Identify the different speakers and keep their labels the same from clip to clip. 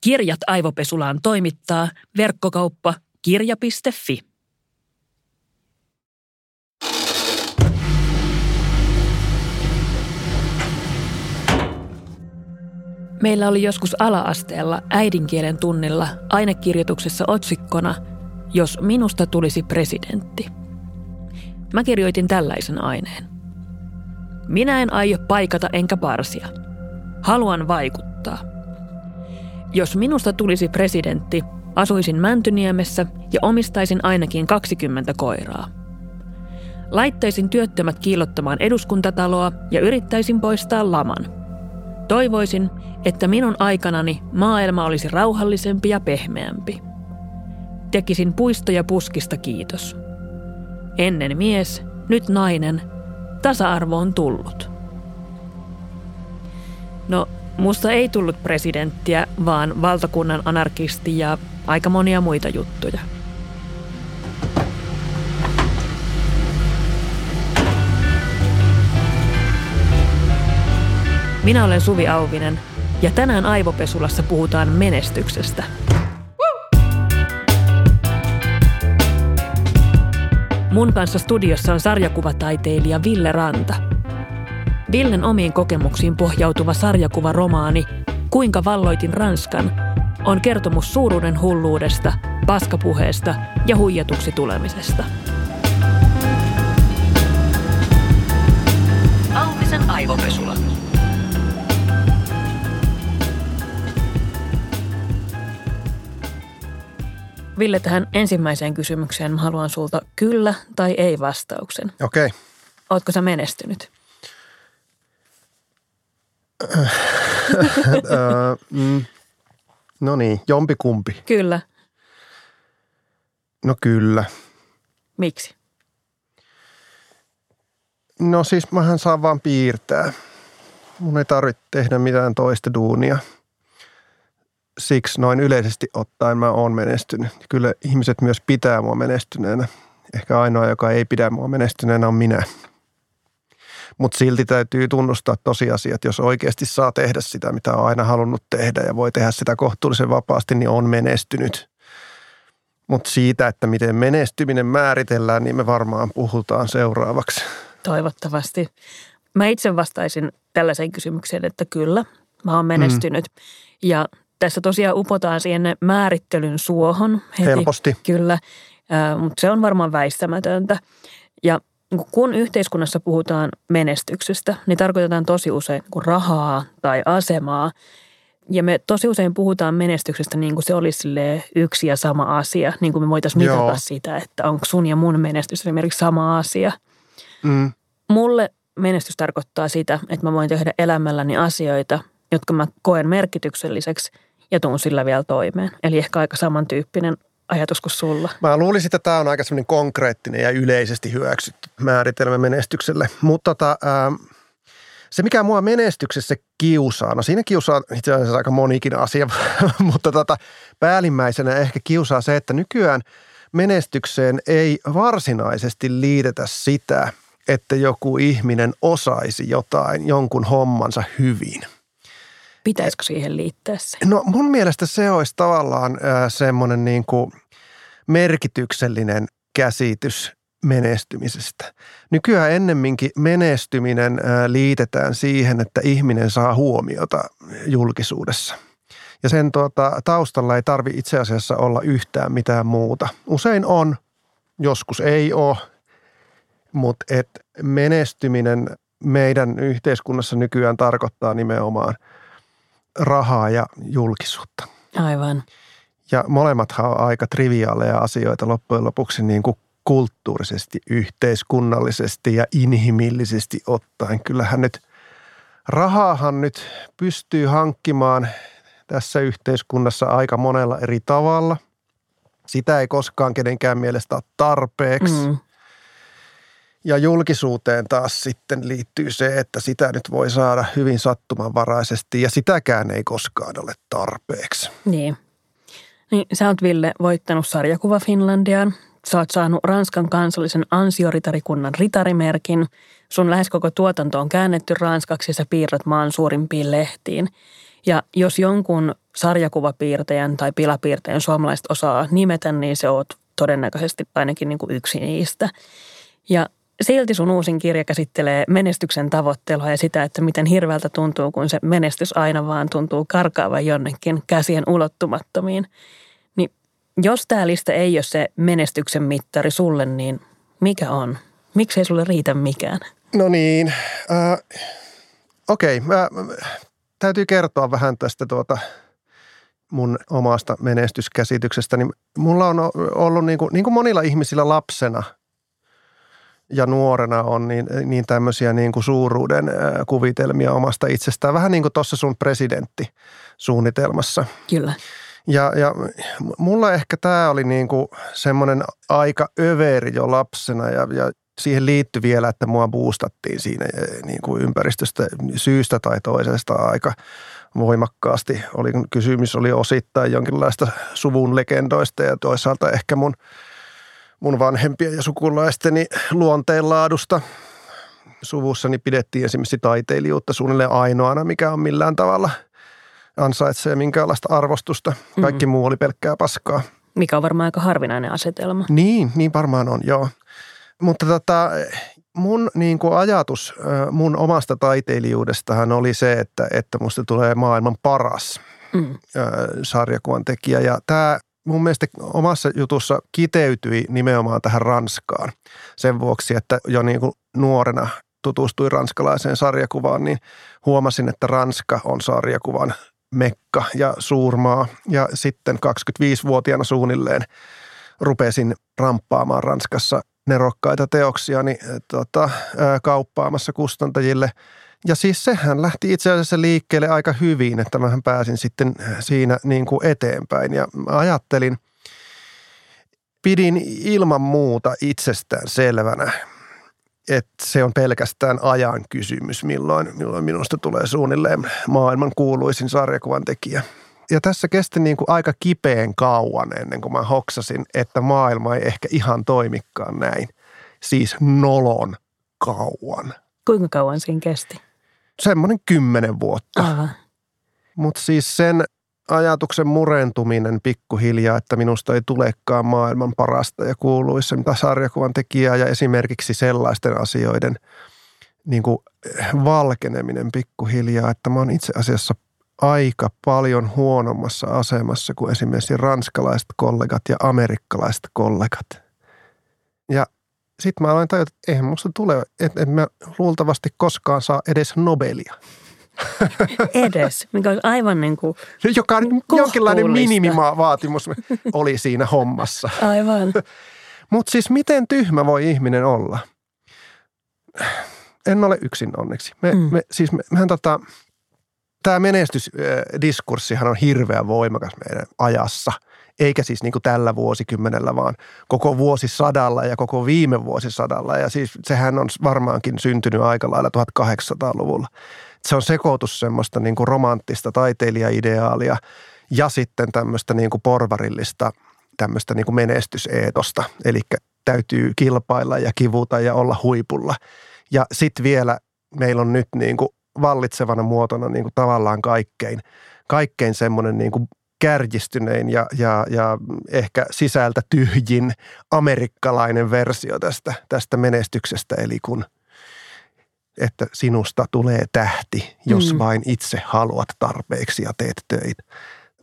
Speaker 1: Kirjat aivopesulaan toimittaa verkkokauppa kirja.fi. Meillä oli joskus alaasteella äidinkielen tunnilla ainekirjoituksessa otsikkona Jos minusta tulisi presidentti. Mä kirjoitin tällaisen aineen. Minä en aio paikata enkä parsia. Haluan vaikuttaa. Jos minusta tulisi presidentti, asuisin Mäntyniemessä ja omistaisin ainakin 20 koiraa. Laittaisin työttömät kiilottamaan eduskuntataloa ja yrittäisin poistaa laman. Toivoisin, että minun aikanani maailma olisi rauhallisempi ja pehmeämpi. Tekisin puistoja puskista kiitos. Ennen mies, nyt nainen. Tasa-arvo on tullut. No, musta ei tullut presidenttiä, vaan valtakunnan anarkisti ja aika monia muita juttuja. Minä olen Suvi Auvinen ja tänään Aivopesulassa puhutaan menestyksestä. Mun kanssa studiossa on sarjakuvataiteilija Ville Ranta. Villen omiin kokemuksiin pohjautuva sarjakuvaromaani Kuinka valloitin Ranskan on kertomus suuruuden hulluudesta, paskapuheesta ja huijatuksi tulemisesta. Auvisen aivopesula. Ville, tähän ensimmäiseen kysymykseen mä haluan sulta kyllä tai ei vastauksen.
Speaker 2: Okei. Okay.
Speaker 1: Ootko sä menestynyt?
Speaker 2: Mm, no niin, jompikumpi.
Speaker 1: Kyllä.
Speaker 2: No kyllä.
Speaker 1: Miksi?
Speaker 2: No siis mähän saan vaan piirtää. Mun ei tarvitse tehdä mitään toista duunia – siksi noin yleisesti ottaen mä oon menestynyt. Kyllä ihmiset myös pitää mua menestyneenä. Ehkä ainoa, joka ei pidä mua menestyneenä on minä. Mutta silti täytyy tunnustaa tosiasiat, jos oikeasti saa tehdä sitä, mitä on aina halunnut tehdä ja voi tehdä sitä kohtuullisen vapaasti, niin on menestynyt. Mutta siitä, että miten menestyminen määritellään, niin me varmaan puhutaan seuraavaksi.
Speaker 1: Toivottavasti. Mä itse vastaisin tällaiseen kysymykseen, että kyllä, mä oon menestynyt. Mm. Ja tässä tosiaan upotaan siihen määrittelyn suohon.
Speaker 2: Heti. Helposti.
Speaker 1: Kyllä, mutta se on varmaan väistämätöntä. Ja kun yhteiskunnassa puhutaan menestyksestä, niin tarkoitetaan tosi usein niin rahaa tai asemaa. Ja me tosi usein puhutaan menestyksestä niin kuin se olisi yksi ja sama asia. Niin kuin me voitaisiin mitata Joo. sitä, että onko sun ja mun menestys esimerkiksi sama asia. Mm. Mulle menestys tarkoittaa sitä, että mä voin tehdä elämälläni asioita, jotka mä koen merkitykselliseksi – ja tuun sillä vielä toimeen. Eli ehkä aika samantyyppinen ajatus kuin sulla.
Speaker 2: Mä luulisin, että tämä on aika semmoinen konkreettinen ja yleisesti hyväksytty määritelmä menestykselle. Mutta tota, ähm, se, mikä mua menestyksessä kiusaa, no siinä kiusaa itse asiassa aika monikin asia, mutta tota, päällimmäisenä ehkä kiusaa se, että nykyään menestykseen ei varsinaisesti liitetä sitä, että joku ihminen osaisi jotain, jonkun hommansa hyvin –
Speaker 1: Pitäisikö siihen liittää se?
Speaker 2: No mun mielestä se olisi tavallaan semmoinen niin kuin merkityksellinen käsitys menestymisestä. Nykyään ennemminkin menestyminen liitetään siihen, että ihminen saa huomiota julkisuudessa. Ja sen tuota, taustalla ei tarvi itse asiassa olla yhtään mitään muuta. Usein on, joskus ei ole, mutta et menestyminen meidän yhteiskunnassa nykyään tarkoittaa nimenomaan – rahaa ja julkisuutta.
Speaker 1: Aivan.
Speaker 2: Ja molemmathan on aika triviaaleja asioita loppujen lopuksi niin kuin kulttuurisesti, yhteiskunnallisesti ja inhimillisesti ottaen. Kyllähän nyt rahaahan nyt pystyy hankkimaan tässä yhteiskunnassa aika monella eri tavalla. Sitä ei koskaan kenenkään mielestä ole tarpeeksi. Mm. Ja julkisuuteen taas sitten liittyy se, että sitä nyt voi saada hyvin sattumanvaraisesti ja sitäkään ei koskaan ole tarpeeksi.
Speaker 1: Niin. Niin, sä oot Ville voittanut sarjakuva Finlandiaan. Sä oot saanut Ranskan kansallisen ansioritarikunnan ritarimerkin. Sun lähes koko tuotanto on käännetty ranskaksi ja sä piirrät maan suurimpiin lehtiin. Ja jos jonkun sarjakuvapiirtäjän tai pilapiirtäjän suomalaiset osaa nimetä, niin se oot todennäköisesti ainakin niin kuin yksi niistä. Ja silti sun uusin kirja käsittelee menestyksen tavoittelua ja sitä, että miten hirveältä tuntuu, kun se menestys aina vaan tuntuu karkaavan jonnekin käsien ulottumattomiin. Niin jos tämä lista ei ole se menestyksen mittari sulle, niin mikä on? Miksi ei sulle riitä mikään?
Speaker 2: No niin, äh, okei. Okay, täytyy kertoa vähän tästä tuota mun omasta menestyskäsityksestä. Niin mulla on ollut niin kuin, niin kuin monilla ihmisillä lapsena ja nuorena on niin, niin tämmöisiä niin kuin suuruuden kuvitelmia omasta itsestään. Vähän niin kuin tuossa sun presidenttisuunnitelmassa.
Speaker 1: Kyllä.
Speaker 2: Ja, ja mulla ehkä tämä oli niin kuin semmoinen aika överi jo lapsena ja, ja siihen liittyi vielä, että mua boostattiin siinä eh, niin kuin ympäristöstä syystä tai toisesta aika voimakkaasti. Oli, kysymys oli osittain jonkinlaista suvun legendoista ja toisaalta ehkä mun, mun vanhempien ja sukulaisteni luonteenlaadusta. Suvussani pidettiin esimerkiksi taiteilijuutta suunnilleen ainoana, mikä on millään tavalla ansaitsee minkäänlaista arvostusta. Kaikki mm-hmm. muu oli pelkkää paskaa.
Speaker 1: Mikä on varmaan aika harvinainen asetelma.
Speaker 2: Niin, niin varmaan on, joo. Mutta tota, mun niin kuin ajatus mun omasta taiteilijuudestahan oli se, että, että musta tulee maailman paras mm. sarjakuvan tekijä. Ja tämä mun mielestä omassa jutussa kiteytyi nimenomaan tähän Ranskaan. Sen vuoksi, että jo niin kuin nuorena tutustuin ranskalaiseen sarjakuvaan, niin huomasin, että Ranska on sarjakuvan mekka ja suurmaa. Ja sitten 25-vuotiaana suunnilleen rupesin ramppaamaan Ranskassa nerokkaita teoksia niin, tota, kauppaamassa kustantajille. Ja siis sehän lähti itse asiassa liikkeelle aika hyvin, että mä pääsin sitten siinä niin kuin eteenpäin. Ja ajattelin, pidin ilman muuta itsestään selvänä, että se on pelkästään ajan kysymys, milloin, milloin minusta tulee suunnilleen maailman kuuluisin sarjakuvan tekijä – ja tässä kesti niin kuin aika kipeän kauan ennen kuin mä hoksasin, että maailma ei ehkä ihan toimikaan näin. Siis nolon kauan.
Speaker 1: Kuinka kauan siinä kesti?
Speaker 2: Semmoinen kymmenen vuotta. Mutta siis sen ajatuksen murentuminen pikkuhiljaa, että minusta ei tulekaan maailman parasta ja kuuluisinta sarjakuvan tekijää ja esimerkiksi sellaisten asioiden niin kuin valkeneminen pikkuhiljaa, että mä oon itse asiassa aika paljon huonommassa asemassa kuin esimerkiksi ranskalaiset kollegat ja amerikkalaiset kollegat. Ja sitten mä aloin tajuta, että eihän musta tule, että en mä luultavasti koskaan saa edes Nobelia.
Speaker 1: Edes, mikä on aivan niin kuin
Speaker 2: Joka on jonkinlainen minimivaatimus oli siinä hommassa.
Speaker 1: Aivan.
Speaker 2: Mutta siis miten tyhmä voi ihminen olla? En ole yksin onneksi. Me, mm. me, siis me, mehän tota, tämä menestysdiskurssihan on hirveän voimakas meidän ajassa. Eikä siis niin kuin tällä vuosikymmenellä, vaan koko vuosisadalla ja koko viime vuosisadalla. Ja siis sehän on varmaankin syntynyt aika lailla 1800-luvulla. Se on sekoitus semmoista niin kuin romanttista taiteilijaideaalia ja sitten tämmöistä niin kuin porvarillista tämmöistä niin kuin menestyseetosta. Eli täytyy kilpailla ja kivuta ja olla huipulla. Ja sitten vielä meillä on nyt niin kuin vallitsevana muotona niin kuin tavallaan kaikkein, kaikkein semmoinen niin kuin kärjistynein ja, ja, ja ehkä sisältä tyhjin amerikkalainen versio tästä, tästä menestyksestä. Eli kun, että sinusta tulee tähti, jos mm. vain itse haluat tarpeeksi ja teet töitä.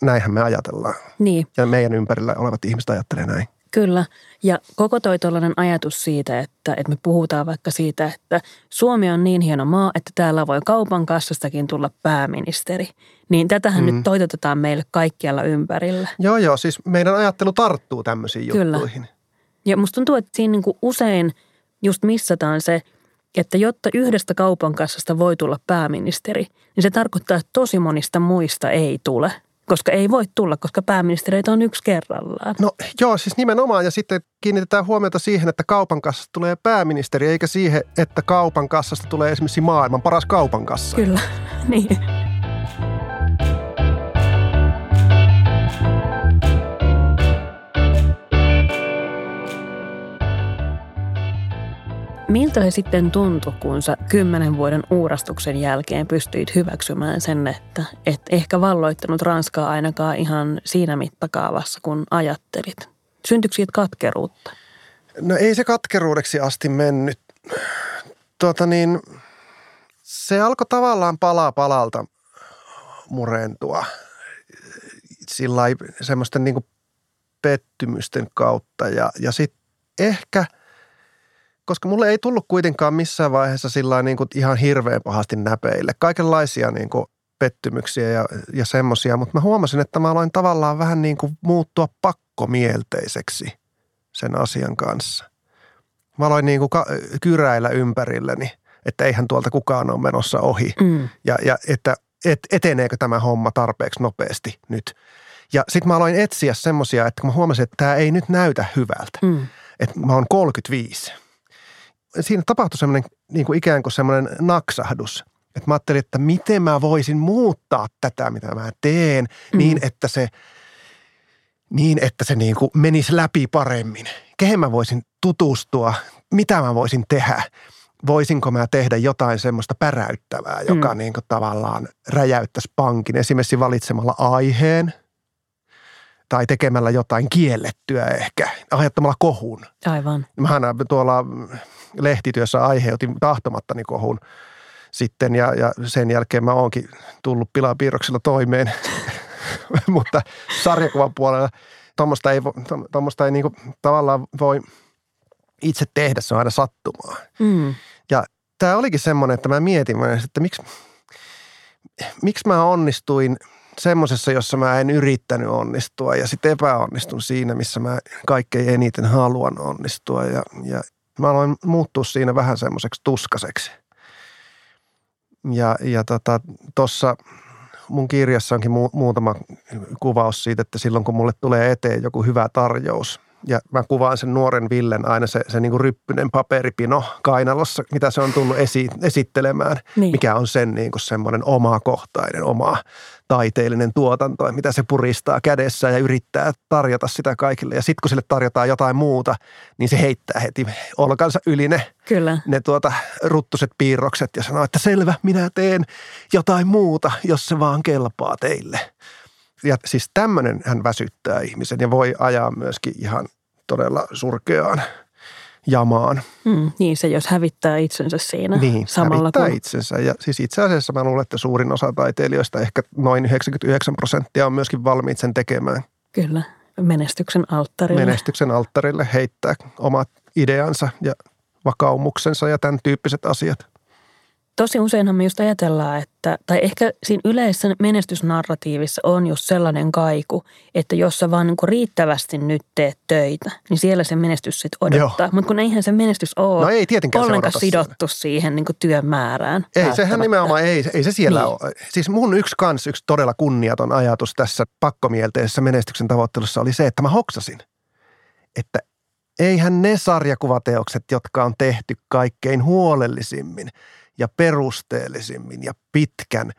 Speaker 2: Näinhän me ajatellaan.
Speaker 1: Niin.
Speaker 2: Ja meidän ympärillä olevat ihmiset ajattelee näin.
Speaker 1: Kyllä. Ja koko toi tuollainen ajatus siitä, että, että me puhutaan vaikka siitä, että Suomi on niin hieno maa, että täällä voi kaupan kassastakin tulla pääministeri. Niin tätähän mm. nyt toitotetaan meille kaikkialla ympärillä.
Speaker 2: Joo, joo. Siis meidän ajattelu tarttuu tämmöisiin Kyllä. juttuihin.
Speaker 1: Ja musta tuntuu, että siinä niin kuin usein just missataan se, että jotta yhdestä kaupan kassasta voi tulla pääministeri, niin se tarkoittaa, että tosi monista muista ei tule – koska ei voi tulla, koska pääministereitä on yksi kerrallaan.
Speaker 2: No joo, siis nimenomaan. Ja sitten kiinnitetään huomiota siihen, että kaupan kassasta tulee pääministeri, eikä siihen, että kaupan kassasta tulee esimerkiksi maailman paras kaupan kassa.
Speaker 1: Kyllä, niin. Miltä se sitten tuntui, kun sä kymmenen vuoden uurastuksen jälkeen pystyit hyväksymään sen, että et ehkä valloittanut Ranskaa ainakaan ihan siinä mittakaavassa, kun ajattelit? Syntyykö siitä katkeruutta?
Speaker 2: No ei se katkeruudeksi asti mennyt. Tuota niin, se alkoi tavallaan palaa palalta murentua sillä semmoisten niin pettymysten kautta. Ja, ja sitten ehkä, koska mulle ei tullut kuitenkaan missään vaiheessa sillä niin kuin ihan hirveän pahasti näpeille. Kaikenlaisia niin kuin pettymyksiä ja, ja semmoisia, mutta mä huomasin, että mä aloin tavallaan vähän niin kuin muuttua pakkomielteiseksi sen asian kanssa. Mä aloin niin kuin kyräillä ympärilleni, että eihän tuolta kukaan ole menossa ohi. Mm. Ja, ja että et, eteneekö tämä homma tarpeeksi nopeasti nyt. Ja sitten mä aloin etsiä semmoisia, että kun mä huomasin, että tämä ei nyt näytä hyvältä. Mm. Että mä oon 35. Siinä tapahtui semmoinen niin kuin ikään kuin semmoinen naksahdus. Että mä ajattelin, että miten mä voisin muuttaa tätä, mitä mä teen, mm. niin että se, niin että se niin kuin menisi läpi paremmin. Kehen mä voisin tutustua, mitä mä voisin tehdä – voisinko mä tehdä jotain semmoista päräyttävää, joka mm. niin kuin tavallaan räjäyttäisi pankin. Esimerkiksi valitsemalla aiheen tai tekemällä jotain kiellettyä ehkä, aiheuttamalla kohun.
Speaker 1: Aivan.
Speaker 2: Mähän tuolla lehtityössä aiheutin tahtomattani kohun sitten ja, ja sen jälkeen mä oonkin tullut pilapiirroksilla toimeen. Mutta sarjakuvan puolella tuommoista ei, tuommoista ei niinku tavallaan voi itse tehdä, se on aina sattumaa. Mm. Ja tämä olikin semmoinen, että mä mietin, että miksi, miksi mä onnistuin semmoisessa, jossa mä en yrittänyt onnistua ja sitten epäonnistun siinä, missä mä kaikkein eniten haluan onnistua. Ja, ja mä aloin muuttua siinä vähän semmoiseksi tuskaseksi. Ja, ja tota, mun kirjassa onkin mu- muutama kuvaus siitä, että silloin kun mulle tulee eteen joku hyvä tarjous – ja mä kuvaan sen nuoren Villen aina se, se niin kuin ryppynen paperipino kainalossa, mitä se on tullut esi, esittelemään, niin. mikä on sen niin kuin semmoinen omakohtainen, oma taiteellinen tuotanto, mitä se puristaa kädessä ja yrittää tarjota sitä kaikille. Ja sitten kun sille tarjotaan jotain muuta, niin se heittää heti olkansa yli ne,
Speaker 1: Kyllä.
Speaker 2: ne tuota, ruttuset piirrokset ja sanoo, että selvä, minä teen jotain muuta, jos se vaan kelpaa teille ja siis tämmöinen hän väsyttää ihmisen ja voi ajaa myöskin ihan todella surkeaan jamaan.
Speaker 1: Mm, niin se, jos hävittää itsensä siinä
Speaker 2: niin,
Speaker 1: samalla
Speaker 2: hävittää kun... itsensä. Ja siis itse asiassa mä luulen, että suurin osa taiteilijoista, ehkä noin 99 prosenttia on myöskin valmiit sen tekemään.
Speaker 1: Kyllä, menestyksen alttarille.
Speaker 2: Menestyksen alttarille heittää omat ideansa ja vakaumuksensa ja tämän tyyppiset asiat
Speaker 1: tosi useinhan me just ajatellaan, että, tai ehkä siinä yleisessä menestysnarratiivissa on just sellainen kaiku, että jos sä vaan niin riittävästi nyt teet töitä, niin siellä se menestys sitten odottaa. Mutta kun eihän se menestys ole
Speaker 2: no ei
Speaker 1: ollenkaan se sidottu siihen, siihen niin työn määrään.
Speaker 2: Ei, sehän nimenomaan ei, ei se siellä niin. ole. Siis mun yksi kans, yksi todella kunniaton ajatus tässä pakkomielteisessä menestyksen tavoittelussa oli se, että mä hoksasin, että eihän ne sarjakuvateokset, jotka on tehty kaikkein huolellisimmin – ja perusteellisimmin ja pitkän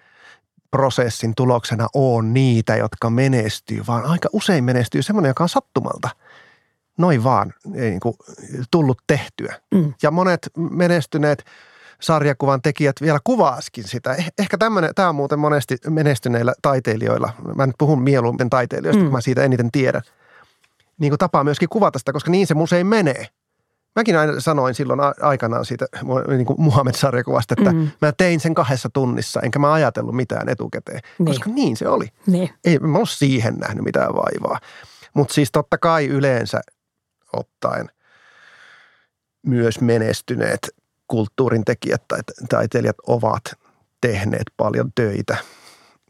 Speaker 2: prosessin tuloksena on niitä, jotka menestyy, vaan aika usein menestyy semmoinen, joka on sattumalta. Noin vaan ei niin kuin tullut tehtyä. Mm. Ja monet menestyneet sarjakuvan tekijät vielä kuvaaskin sitä. Eh, ehkä tämmöinen, tämä on muuten monesti menestyneillä taiteilijoilla. Mä nyt puhun mieluummin taiteilijoista, mm. kun mä siitä eniten tiedän. Niin kuin tapaa myöskin kuvata sitä, koska niin se usein menee. Mäkin aina sanoin silloin aikanaan siitä niin kuin Muhammed-sarjakuvasta, että mm. mä tein sen kahdessa tunnissa, enkä mä ajatellut mitään etukäteen. Niin. Koska niin se oli.
Speaker 1: Niin.
Speaker 2: Ei mä ole siihen nähnyt mitään vaivaa. Mutta siis totta kai yleensä ottaen myös menestyneet kulttuurin tekijät tai taiteilijat ovat tehneet paljon töitä.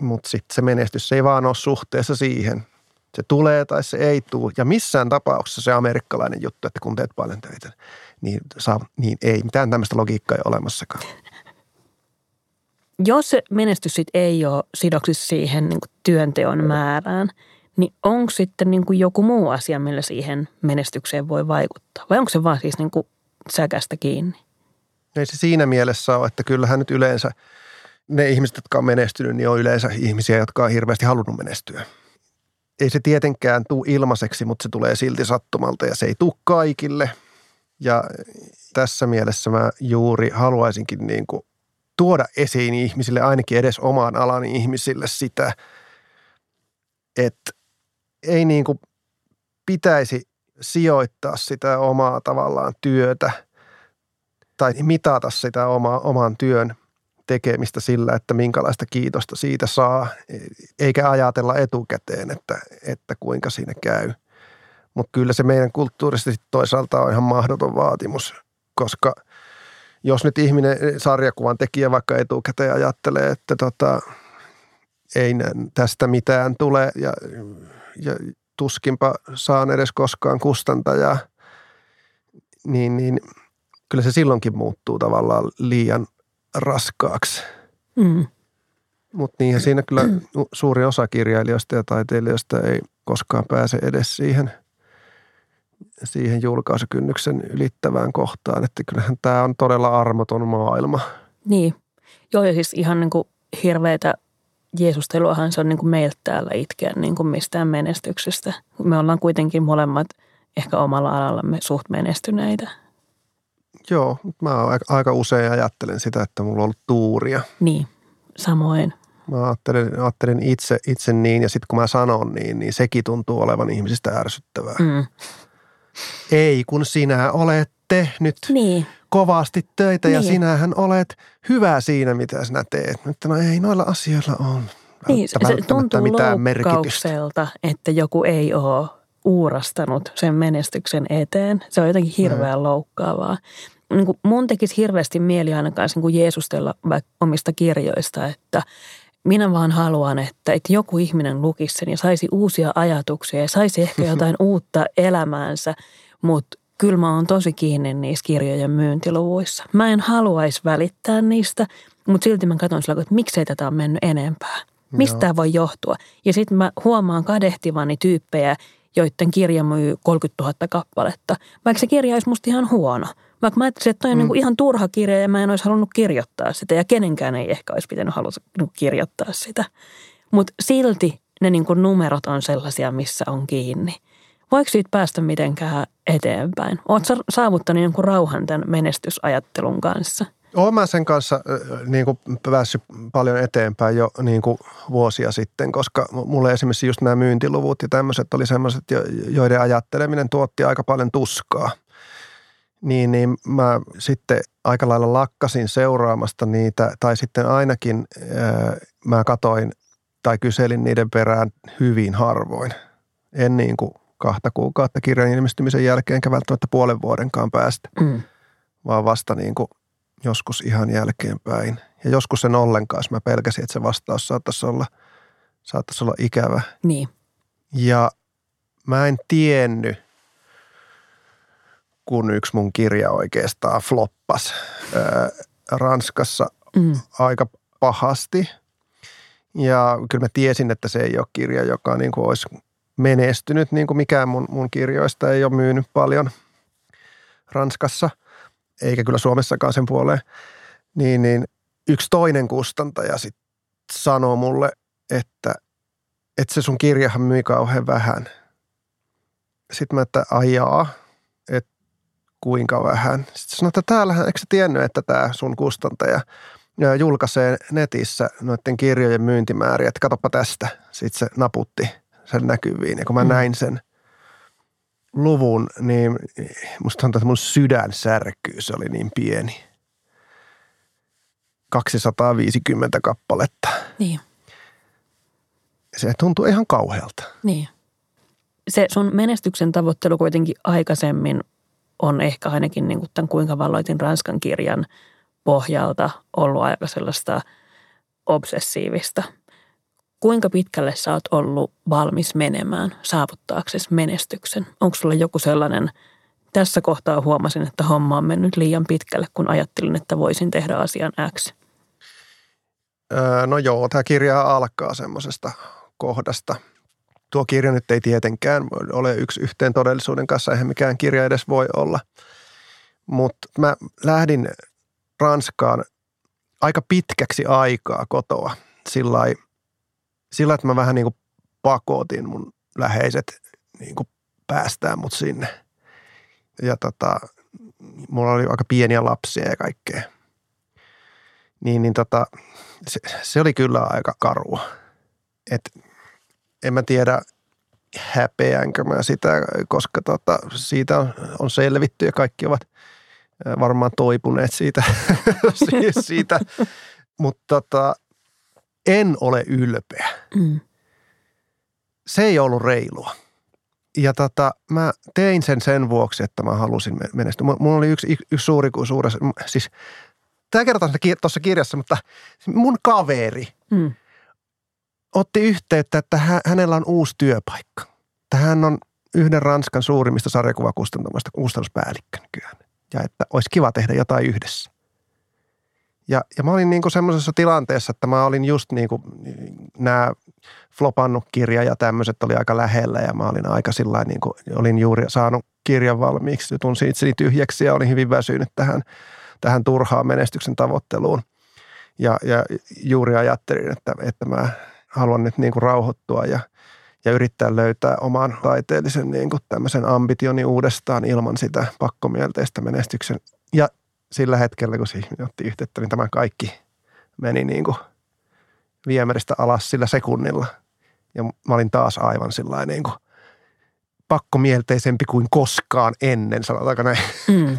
Speaker 2: Mutta sitten se menestys ei vaan ole suhteessa siihen – se tulee tai se ei tule. Ja missään tapauksessa se amerikkalainen juttu, että kun teet paljon töitä, niin, saa, niin ei mitään tämmöistä logiikkaa ei olemassakaan.
Speaker 1: Jos se menestys sit ei ole sidoksissa siihen niin työnteon määrään, niin onko sitten niin kuin joku muu asia, millä siihen menestykseen voi vaikuttaa? Vai onko se vaan siis niin kuin säkästä kiinni?
Speaker 2: Ei se siinä mielessä ole, että kyllähän nyt yleensä ne ihmiset, jotka on menestynyt, niin on yleensä ihmisiä, jotka on hirveästi halunnut menestyä ei se tietenkään tule ilmaiseksi, mutta se tulee silti sattumalta ja se ei tule kaikille. Ja tässä mielessä mä juuri haluaisinkin niin kuin tuoda esiin ihmisille, ainakin edes omaan alani ihmisille sitä, että ei niin kuin pitäisi sijoittaa sitä omaa tavallaan työtä tai mitata sitä oma, oman työn tekemistä sillä, että minkälaista kiitosta siitä saa, eikä ajatella etukäteen, että, että kuinka siinä käy. Mutta kyllä se meidän kulttuurisesti toisaalta on ihan mahdoton vaatimus, koska jos nyt ihminen, sarjakuvan tekijä vaikka etukäteen ajattelee, että tota, ei tästä mitään tule ja, ja tuskinpa saan edes koskaan kustantajaa, niin, niin kyllä se silloinkin muuttuu tavallaan liian raskaaksi. Mm. Mutta niinhän siinä kyllä suuri osa kirjailijoista ja taiteilijoista ei koskaan pääse edes siihen, siihen julkaisukynnyksen ylittävään kohtaan. Että kyllähän tämä on todella armoton maailma.
Speaker 1: Niin. Joo ja siis ihan niin kuin hirveitä Jeesusteluahan se on niin kuin meiltä täällä itkeä niin kuin mistään menestyksestä. Me ollaan kuitenkin molemmat ehkä omalla alallamme suht menestyneitä.
Speaker 2: Joo, mä aika usein ajattelen sitä, että mulla on ollut tuuria.
Speaker 1: Niin, samoin.
Speaker 2: Mä ajattelen, ajattelen itse, itse niin ja sitten kun mä sanon niin, niin sekin tuntuu olevan ihmisistä ärsyttävää. Mm. Ei, kun sinä olet tehnyt niin. kovasti töitä niin. ja sinähän olet hyvä siinä, mitä sinä teet. Mutta no ei noilla asioilla ole
Speaker 1: niin, se tuntuu mitään merkitystä. että joku ei ole uurastanut sen menestyksen eteen. Se on jotenkin hirveän mm. loukkaavaa niin kuin mun tekisi hirveästi mieli ainakaan niin kuin Jeesustella vaikka omista kirjoista, että minä vaan haluan, että, että joku ihminen lukisi sen ja saisi uusia ajatuksia ja saisi ehkä jotain uutta elämäänsä, mutta kyllä mä oon tosi kiinni niissä kirjojen myyntiluvuissa. Mä en haluaisi välittää niistä, mutta silti mä katson sillä että miksei tätä on mennyt enempää. Mistä tämä voi johtua? Ja sitten mä huomaan kadehtivani tyyppejä, joiden kirja myy 30 000 kappaletta, vaikka se kirja olisi musta ihan huono – vaikka mä ajattelin, että toi on mm. niin ihan turha kirja ja mä en olisi halunnut kirjoittaa sitä ja kenenkään ei ehkä olisi pitänyt haluta niin kirjoittaa sitä. Mutta silti ne niin kuin numerot on sellaisia, missä on kiinni. Voiko siitä päästä mitenkään eteenpäin? Oletko saavuttanut jonkun rauhan tämän menestysajattelun kanssa?
Speaker 2: Olen mä sen kanssa niin kuin päässyt paljon eteenpäin jo niin kuin vuosia sitten, koska mulle esimerkiksi just nämä myyntiluvut ja tämmöiset oli semmoiset, joiden ajatteleminen tuotti aika paljon tuskaa – niin, niin mä sitten aika lailla lakkasin seuraamasta niitä, tai sitten ainakin ää, mä katoin tai kyselin niiden perään hyvin harvoin. En niin kuin kahta kuukautta kirjan ilmestymisen jälkeen, enkä välttämättä puolen vuodenkaan päästä, mm. vaan vasta niin kuin joskus ihan jälkeenpäin. Ja joskus sen ollenkaan, mä pelkäsin, että se vastaus saattaisi olla, saattaisi olla ikävä.
Speaker 1: Niin.
Speaker 2: Ja mä en tiennyt, kun yksi mun kirja oikeastaan floppas ää, Ranskassa mm. aika pahasti. Ja kyllä mä tiesin, että se ei ole kirja, joka niin kuin olisi menestynyt, niin kuin mikään mun, mun kirjoista ei ole myynyt paljon Ranskassa, eikä kyllä Suomessakaan sen puoleen. Niin, niin yksi toinen kustantaja sitten sanoo mulle, että, että se sun kirjahan myi kauhean vähän. Sitten mä, että ajaa, kuinka vähän. Sitten sanoin, että täällähän, eikö sä tiennyt, että tämä sun kustantaja julkaisee netissä noiden kirjojen myyntimääriä, että katoppa tästä. Sitten se naputti sen näkyviin ja kun mä mm. näin sen luvun, niin musta tuntuu, että mun sydän särkyy, se oli niin pieni. 250 kappaletta.
Speaker 1: Niin.
Speaker 2: Se tuntuu ihan kauhealta.
Speaker 1: Niin. Se sun menestyksen tavoittelu kuitenkin aikaisemmin on ehkä ainakin niin kuin tämän Kuinka valloitin Ranskan kirjan pohjalta ollut aika sellaista obsessiivista. Kuinka pitkälle sä oot ollut valmis menemään saavuttaaksesi menestyksen? Onko sulla joku sellainen, tässä kohtaa huomasin, että homma on mennyt liian pitkälle, kun ajattelin, että voisin tehdä asian X?
Speaker 2: Öö, no joo, tämä kirja alkaa semmoisesta kohdasta – tuo kirja nyt ei tietenkään ole yksi yhteen todellisuuden kanssa, eihän mikään kirja edes voi olla. Mutta mä lähdin Ranskaan aika pitkäksi aikaa kotoa sillä sillä että mä vähän niin kuin pakotin mun läheiset niin kuin päästään mut sinne. Ja tota, mulla oli aika pieniä lapsia ja kaikkea. Niin, niin tota, se, se oli kyllä aika karua. Et en mä tiedä, häpeänkö mä sitä, koska tota, siitä on, on selvitty ja kaikki ovat varmaan toipuneet siitä. siitä. Mutta tota, en ole ylpeä. Mm. Se ei ollut reilua. Ja tota, mä tein sen sen vuoksi, että mä halusin menestyä. Mulla oli yksi, yksi suuri kuin suuressa, siis tämä kerrotaan tuossa kirjassa, mutta mun kaveri mm. Otti yhteyttä, että hänellä on uusi työpaikka. Hän on yhden Ranskan suurimmista sarjakuvakustantamoista kustannuspäällikkö nykyään. Ja että olisi kiva tehdä jotain yhdessä. Ja, ja mä olin niin kuin semmoisessa tilanteessa, että mä olin just niin kuin nämä flopannut kirja ja tämmöiset oli aika lähellä ja mä olin aika sillä niin kuin, olin juuri saanut kirjan valmiiksi, tunsin itseni tyhjäksi ja olin hyvin väsynyt tähän, tähän turhaan menestyksen tavoitteluun. Ja, ja juuri ajattelin, että, että mä haluan nyt niin kuin rauhoittua ja, ja yrittää löytää oman taiteellisen niin kuin tämmöisen ambitioni uudestaan ilman sitä pakkomielteistä menestyksen ja sillä hetkellä, kun se ihminen otti yhteyttä, niin tämä kaikki meni niin kuin viemäristä alas sillä sekunnilla. Ja mä olin taas aivan sillä niin kuin pakkomielteisempi kuin koskaan ennen, sanotaanko näin. Mm.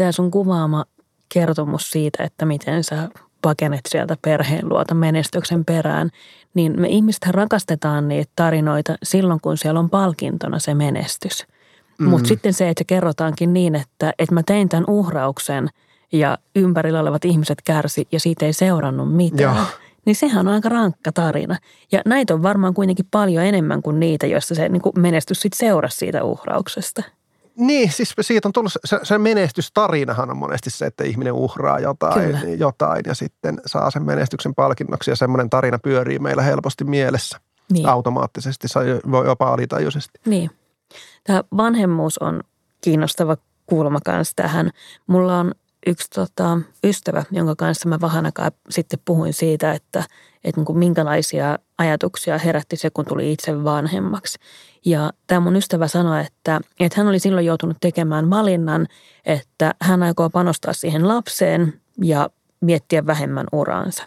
Speaker 1: Tämä sun kuvaama kertomus siitä, että miten sä pakenet sieltä perheen luota menestyksen perään, niin me ihmiset rakastetaan niitä tarinoita silloin, kun siellä on palkintona se menestys. Mm. Mutta sitten se, että se kerrotaankin niin, että, että mä tein tämän uhrauksen ja ympärillä olevat ihmiset kärsi ja siitä ei seurannut mitään. Joo. Niin sehän on aika rankka tarina. Ja näitä on varmaan kuitenkin paljon enemmän kuin niitä, joista se niin menestys sitten seurasi siitä uhrauksesta.
Speaker 2: Niin, siis siitä on tullut, se, se menestystarinahan on monesti se, että ihminen uhraa jotain, jotain ja sitten saa sen menestyksen palkinnoksi ja semmoinen tarina pyörii meillä helposti mielessä niin. automaattisesti, voi jopa alitajuisesti.
Speaker 1: Niin. Tämä vanhemmuus on kiinnostava kulma kanssa tähän. Mulla on yksi tota, ystävä, jonka kanssa mä vähän aikaa sitten puhuin siitä, että, että niin minkälaisia ajatuksia herätti se, kun tuli itse vanhemmaksi. Ja tämä mun ystävä sanoi, että, että hän oli silloin joutunut tekemään valinnan, että hän aikoo panostaa siihen lapseen ja miettiä vähemmän uraansa.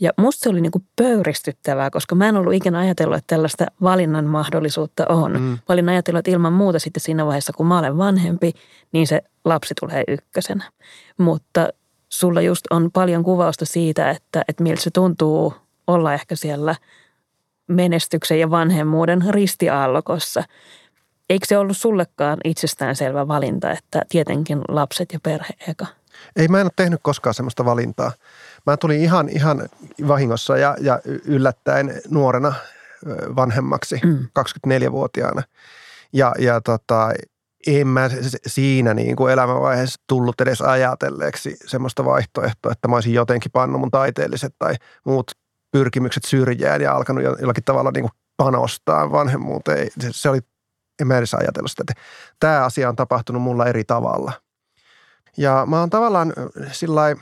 Speaker 1: Ja musta se oli niin kuin pöyristyttävää, koska mä en ollut ikinä ajatellut, että tällaista valinnan mahdollisuutta on. Mm. Mä olin ajatellut, että ilman muuta sitten siinä vaiheessa, kun mä olen vanhempi, niin se lapsi tulee ykkösenä. Mutta sulla just on paljon kuvausta siitä, että, että miltä se tuntuu olla ehkä siellä menestyksen ja vanhemmuuden ristiaallokossa. Eikö se ollut sullekaan itsestäänselvä valinta, että tietenkin lapset ja perhe eka?
Speaker 2: Ei, mä en ole tehnyt koskaan sellaista valintaa. Mä tulin ihan, ihan vahingossa ja, ja yllättäen nuorena vanhemmaksi, mm. 24-vuotiaana. Ja, ja tota, en mä siinä niin kuin elämänvaiheessa tullut edes ajatelleeksi semmoista vaihtoehtoa, että mä olisin jotenkin pannut mun taiteelliset tai muut pyrkimykset syrjään ja alkanut jollakin tavalla niin kuin panostaa vanhemmuuteen. Se, se oli, en mä edes ajatellut sitä, että tämä asia on tapahtunut mulla eri tavalla. Ja mä oon tavallaan sillä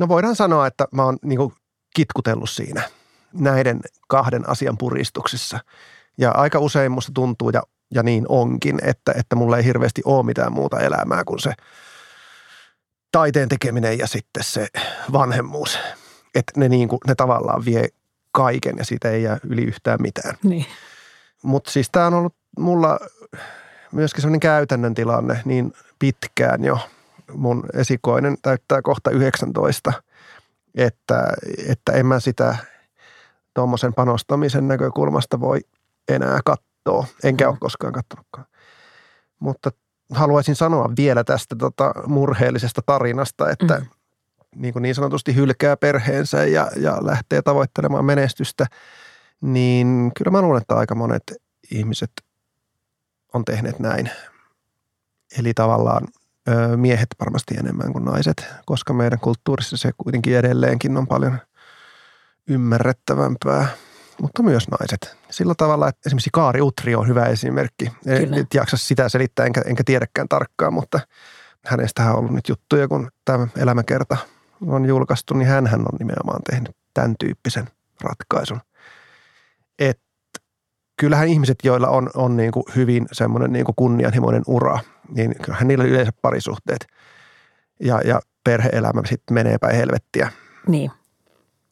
Speaker 2: no voidaan sanoa, että mä oon niin kuin kitkutellut siinä näiden kahden asian puristuksissa. Ja aika usein musta tuntuu, ja, ja niin onkin, että, että mulla ei hirveästi ole mitään muuta elämää kuin se taiteen tekeminen ja sitten se vanhemmuus. Että ne, niin kuin, ne tavallaan vie kaiken ja siitä ei jää yli yhtään mitään.
Speaker 1: Niin.
Speaker 2: Mutta siis tämä on ollut mulla myöskin sellainen käytännön tilanne niin pitkään jo – mun esikoinen täyttää kohta 19, että, että en mä sitä tuommoisen panostamisen näkökulmasta voi enää katsoa. Enkä ole koskaan katsonutkaan. Mutta haluaisin sanoa vielä tästä tota murheellisesta tarinasta, että mm. niin, kuin niin sanotusti hylkää perheensä ja, ja lähtee tavoittelemaan menestystä, niin kyllä mä luulen, että aika monet ihmiset on tehneet näin. Eli tavallaan miehet varmasti enemmän kuin naiset, koska meidän kulttuurissa se kuitenkin edelleenkin on paljon ymmärrettävämpää, mutta myös naiset. Sillä tavalla, että esimerkiksi Kaari Utri on hyvä esimerkki. En jaksa sitä selittää, enkä, enkä tiedäkään tarkkaan, mutta hänestä on ollut nyt juttuja, kun tämä elämäkerta on julkaistu, niin hän on nimenomaan tehnyt tämän tyyppisen ratkaisun. että kyllähän ihmiset, joilla on, on niin kuin hyvin semmoinen niin kuin kunnianhimoinen ura, niin kyllähän niillä yleensä parisuhteet ja, ja perheelämä sitten menee päin helvettiä.
Speaker 1: Niin.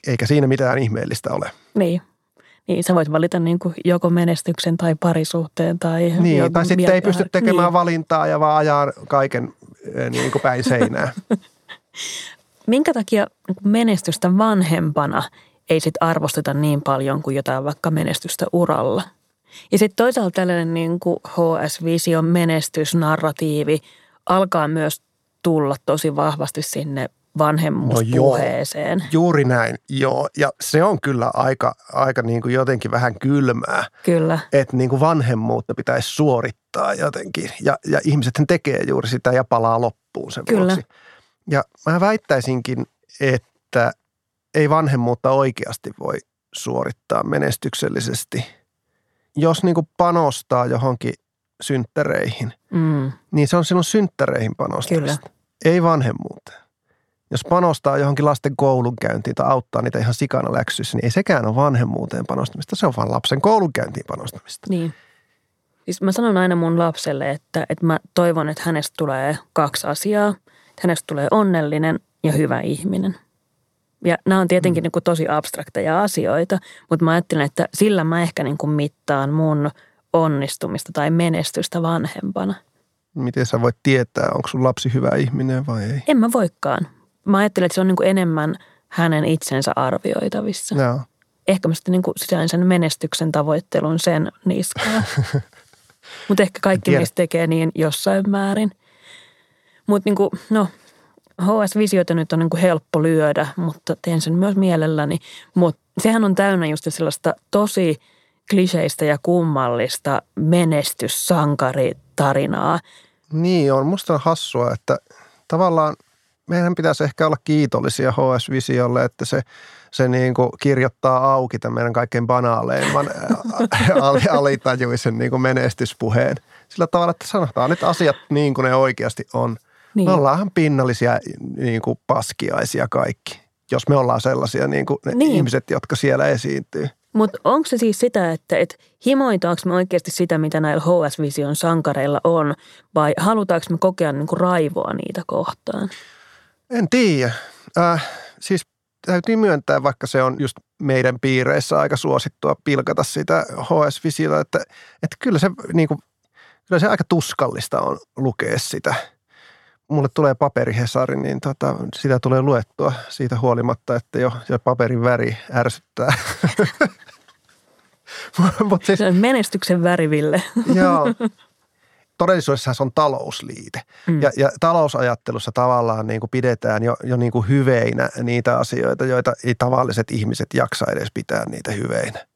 Speaker 2: Eikä siinä mitään ihmeellistä ole.
Speaker 1: Niin. Niin, sä voit valita niin kuin joko menestyksen tai parisuhteen tai...
Speaker 2: Niin, tai sitten ei pysty tekemään niin. valintaa ja vaan ajaa kaiken eh, niin kuin päin seinää.
Speaker 1: Minkä takia menestystä vanhempana ei sit arvosteta niin paljon kuin jotain vaikka menestystä uralla? Ja sitten toisaalta tällainen niin kuin HS-vision menestysnarratiivi alkaa myös tulla tosi vahvasti sinne vanhemmuuspuheeseen.
Speaker 2: No joo, juuri näin, joo. Ja se on kyllä aika, aika niin kuin jotenkin vähän kylmää.
Speaker 1: Kyllä.
Speaker 2: Että niin kuin vanhemmuutta pitäisi suorittaa jotenkin. Ja, ja ihmiset tekee juuri sitä ja palaa loppuun sen
Speaker 1: kyllä.
Speaker 2: vuoksi. Ja mä väittäisinkin, että ei vanhemmuutta oikeasti voi suorittaa menestyksellisesti. Jos niin kuin panostaa johonkin synttäreihin,
Speaker 1: mm.
Speaker 2: niin se on silloin synttäreihin panostamista.
Speaker 1: Kyllä.
Speaker 2: Ei vanhemmuuteen. Jos panostaa johonkin lasten koulunkäyntiin tai auttaa niitä ihan sikana läksyissä, niin ei sekään ole vanhemmuuteen panostamista. Se on vaan lapsen koulunkäyntiin panostamista.
Speaker 1: Niin. Siis mä sanon aina mun lapselle, että, että mä toivon, että hänestä tulee kaksi asiaa. Että hänestä tulee onnellinen ja hyvä ihminen. Ja nämä on tietenkin mm. niin kuin tosi abstrakteja asioita, mutta mä ajattelen, että sillä mä ehkä niin kuin mittaan mun onnistumista tai menestystä vanhempana.
Speaker 2: Miten sä voit tietää, onko sun lapsi hyvä ihminen vai ei?
Speaker 1: En mä voikaan mä ajattelen, että se on niin kuin enemmän hänen itsensä arvioitavissa.
Speaker 2: Joo.
Speaker 1: Ehkä mä sitten niin sisään sen menestyksen tavoittelun sen niskaan. Mutta ehkä kaikki meistä tekee niin jossain määrin. Mutta niin kuin, no, HS-visioita nyt on niin kuin helppo lyödä, mutta teen sen myös mielelläni. Mutta sehän on täynnä just sellaista tosi kliseistä ja kummallista menestyssankaritarinaa.
Speaker 2: Niin on. Musta on hassua, että tavallaan – meidän pitäisi ehkä olla kiitollisia HS-visiolle, että se, se niin kuin kirjoittaa auki tämän meidän kaikkein banaaleimman alitajuisen niin kuin menestyspuheen. Sillä tavalla, että sanotaan nyt asiat niin kuin ne oikeasti on. Niin. Me ollaanhan pinnallisia niin kuin paskiaisia kaikki, jos me ollaan sellaisia niin kuin ne niin. ihmiset, jotka siellä esiintyy.
Speaker 1: Mutta onko se siis sitä, että et himoitaanko me oikeasti sitä, mitä näillä HS-vision sankareilla on, vai halutaanko me kokea niinku raivoa niitä kohtaan?
Speaker 2: En tiedä. Äh, siis täytyy myöntää, vaikka se on just meidän piireissä aika suosittua pilkata sitä HS-visilla, että, että kyllä, se, niin kuin, kyllä se aika tuskallista on lukea sitä. Mulle tulee paperihesari, niin tota, sitä tulee luettua siitä huolimatta, että jo se paperin väri ärsyttää.
Speaker 1: Mut siis, se on menestyksen väriville.
Speaker 2: joo, todellisuudessa se on talousliite. Mm. Ja, ja talousajattelussa tavallaan niin kuin pidetään jo, jo niin kuin hyveinä niitä asioita, joita ei tavalliset ihmiset jaksa edes pitää niitä hyveinä.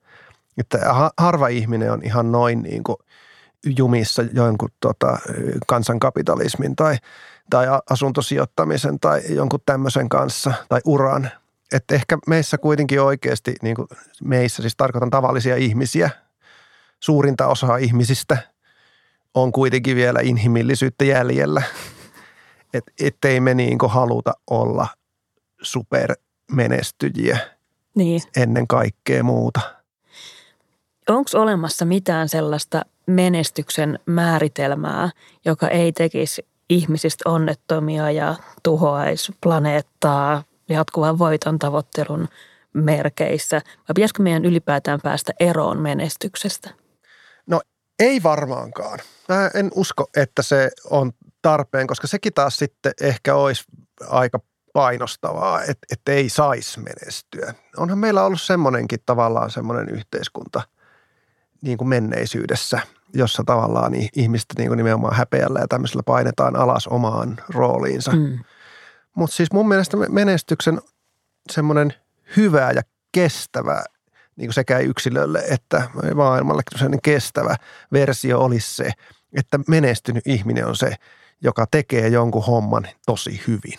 Speaker 2: Että harva ihminen on ihan noin niin kuin jumissa jonkun tota, kansankapitalismin tai, tai asuntosijoittamisen tai jonkun tämmöisen kanssa tai uran. Että ehkä meissä kuitenkin oikeasti, niin kuin meissä siis tarkoitan tavallisia ihmisiä, suurinta osaa ihmisistä – on kuitenkin vielä inhimillisyyttä jäljellä. Et, ettei me niin haluta olla supermenestyjiä
Speaker 1: niin.
Speaker 2: ennen kaikkea muuta.
Speaker 1: Onko olemassa mitään sellaista menestyksen määritelmää, joka ei tekisi ihmisistä onnettomia ja tuhoaisi planeettaa jatkuvan voiton tavoittelun merkeissä? Vai pitäisikö meidän ylipäätään päästä eroon menestyksestä?
Speaker 2: No ei varmaankaan. Mä en usko, että se on tarpeen, koska sekin taas sitten ehkä olisi aika painostavaa, että, että ei saisi menestyä. Onhan meillä ollut semmoinenkin tavallaan semmoinen yhteiskunta niin kuin menneisyydessä, jossa tavallaan ihmiset niin kuin nimenomaan häpeällä ja tämmöisellä painetaan alas omaan rooliinsa. Mm. Mutta siis mun mielestä menestyksen semmoinen hyvä ja kestävä niin kuin sekä yksilölle että maailmalle kestävä versio olisi se, että menestynyt ihminen on se, joka tekee jonkun homman tosi hyvin.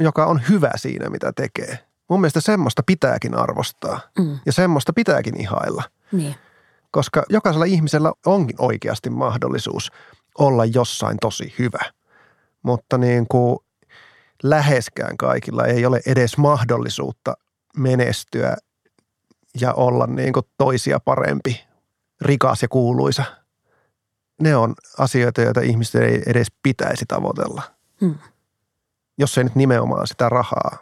Speaker 2: Joka on hyvä siinä, mitä tekee. Mun mielestä semmoista pitääkin arvostaa mm. ja semmoista pitääkin ihailla.
Speaker 1: Niin.
Speaker 2: Koska jokaisella ihmisellä onkin oikeasti mahdollisuus olla jossain tosi hyvä. Mutta niin kuin läheskään kaikilla ei ole edes mahdollisuutta menestyä ja olla niin kuin toisia parempi, rikas ja kuuluisa. Ne on asioita, joita ihmisten ei edes pitäisi tavoitella. Hmm. Jos ei nyt nimenomaan sitä rahaa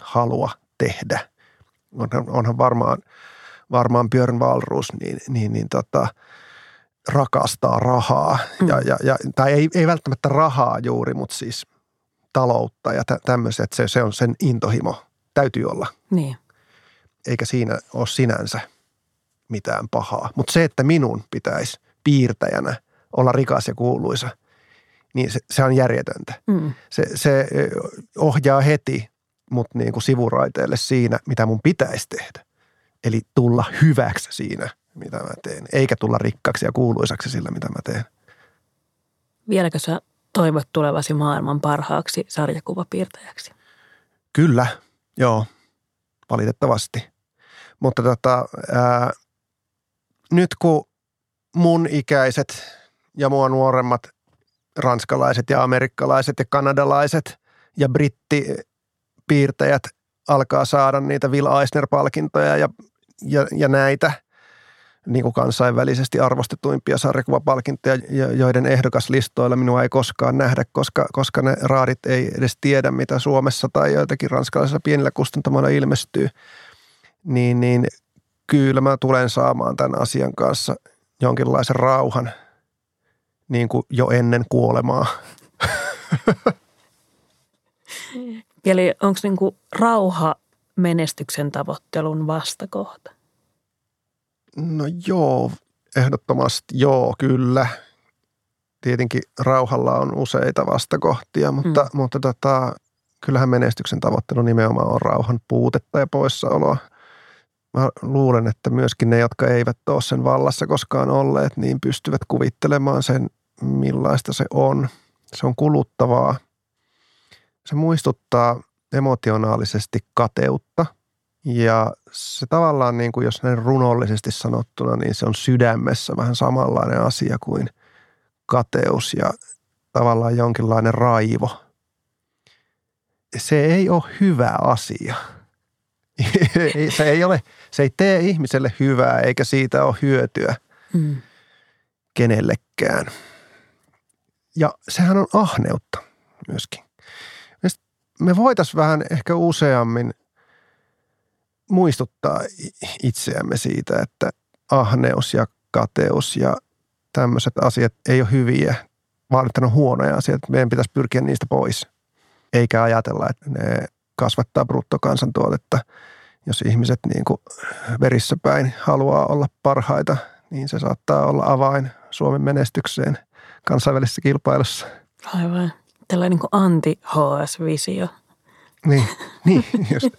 Speaker 2: halua tehdä. Onhan, onhan varmaan, varmaan Björn Valrus, niin, niin, niin tota, rakastaa rahaa. Hmm. Ja, ja, ja, tai ei, ei välttämättä rahaa juuri, mutta siis taloutta ja tä, tämmöiset. Se, se on sen intohimo. Täytyy olla.
Speaker 1: Niin
Speaker 2: eikä siinä ole sinänsä mitään pahaa. Mutta se, että minun pitäisi piirtäjänä olla rikas ja kuuluisa, niin se, se on järjetöntä. Mm. Se, se ohjaa heti mut niin kuin sivuraiteelle siinä, mitä mun pitäisi tehdä. Eli tulla hyväksi siinä, mitä mä teen, eikä tulla rikkaaksi ja kuuluisaksi sillä, mitä mä teen.
Speaker 1: Vieläkö sä toivot tulevasi maailman parhaaksi sarjakuvapiirtäjäksi?
Speaker 2: Kyllä, joo, valitettavasti. Mutta tota, ää, nyt kun mun ikäiset ja mua nuoremmat ranskalaiset ja amerikkalaiset ja kanadalaiset ja brittipiirtäjät alkaa saada niitä Will Eisner-palkintoja ja, ja, ja näitä niin kuin kansainvälisesti arvostetuimpia sarjakuvapalkintoja, joiden ehdokaslistoilla minua ei koskaan nähdä, koska, koska ne raadit ei edes tiedä, mitä Suomessa tai joitakin ranskalaisilla pienillä kustantamoilla ilmestyy – niin, niin kyllä mä tulen saamaan tämän asian kanssa jonkinlaisen rauhan niin kuin jo ennen kuolemaa.
Speaker 1: Eli onko niin rauha menestyksen tavoittelun vastakohta?
Speaker 2: No joo, ehdottomasti joo, kyllä. Tietenkin rauhalla on useita vastakohtia, mutta, mm. mutta tota, kyllähän menestyksen tavoittelu nimenomaan on rauhan puutetta ja poissaoloa – mä luulen, että myöskin ne, jotka eivät ole sen vallassa koskaan olleet, niin pystyvät kuvittelemaan sen, millaista se on. Se on kuluttavaa. Se muistuttaa emotionaalisesti kateutta. Ja se tavallaan, niin kuin jos näin runollisesti sanottuna, niin se on sydämessä vähän samanlainen asia kuin kateus ja tavallaan jonkinlainen raivo. Se ei ole hyvä asia – se ei ole, se ei tee ihmiselle hyvää eikä siitä ole hyötyä mm. kenellekään. Ja sehän on ahneutta myöskin. Me voitaisiin vähän ehkä useammin muistuttaa itseämme siitä, että ahneus ja kateus ja tämmöiset asiat ei ole hyviä, vaan että ne on huonoja asioita. Meidän pitäisi pyrkiä niistä pois, eikä ajatella, että ne kasvattaa bruttokansantuotetta. Jos ihmiset niin kuin verissä päin haluaa olla parhaita, niin se saattaa olla avain Suomen menestykseen kansainvälisessä kilpailussa.
Speaker 1: Aivan. Tällainen niin kuin anti-HS-visio.
Speaker 2: Niin, niin just.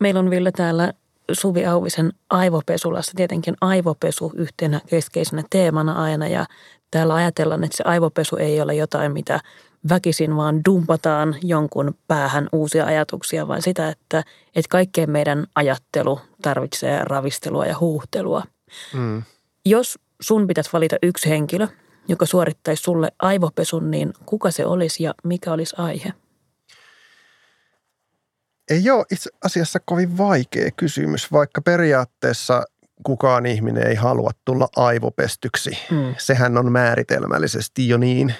Speaker 1: Meillä on Ville täällä Suvi Auvisen aivopesulassa tietenkin aivopesu yhtenä keskeisenä teemana aina ja täällä ajatellaan, että se aivopesu ei ole jotain, mitä väkisin vaan dumpataan jonkun päähän uusia ajatuksia, vaan sitä, että, että kaikkeen meidän ajattelu tarvitsee ravistelua ja huuhtelua. Mm. Jos sun pitäisi valita yksi henkilö, joka suorittaisi sulle aivopesun, niin kuka se olisi ja mikä olisi aihe?
Speaker 2: Ei ole itse asiassa kovin vaikea kysymys, vaikka periaatteessa kukaan ihminen ei halua tulla aivopestyksi. Mm. Sehän on määritelmällisesti jo niin.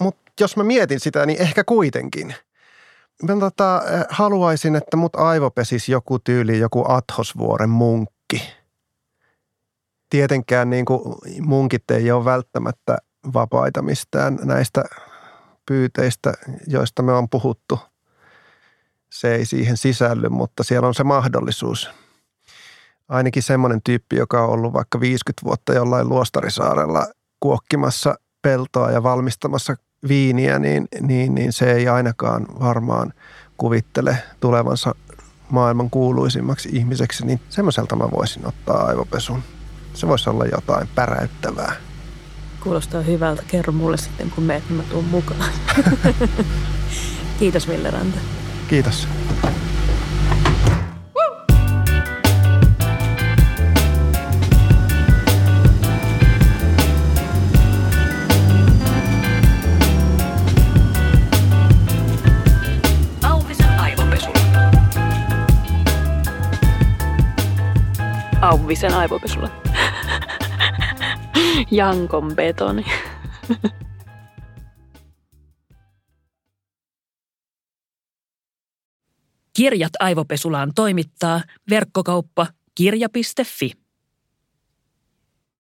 Speaker 2: Mutta jos mä mietin sitä, niin ehkä kuitenkin. Mä tota, eh, haluaisin, että mut aivopesis joku tyyli, joku Athosvuoren munkki. Tietenkään niin kuin munkit ei ole välttämättä vapaita mistään näistä pyyteistä, joista me on puhuttu. Se ei siihen sisälly, mutta siellä on se mahdollisuus – ainakin semmoinen tyyppi, joka on ollut vaikka 50 vuotta jollain luostarisaarella kuokkimassa peltoa ja valmistamassa viiniä, niin, niin, niin se ei ainakaan varmaan kuvittele tulevansa maailman kuuluisimmaksi ihmiseksi, niin semmoiselta mä voisin ottaa aivopesun. Se voisi olla jotain päräyttävää.
Speaker 1: Kuulostaa hyvältä. Kerro mulle sitten, kun meet, niin mä tuun mukaan. Kiitos Ville Ranta.
Speaker 2: Kiitos.
Speaker 1: Auvisen aivopesulle. Jankon betoni. Kirjat aivopesulaan toimittaa verkkokauppa kirja.fi.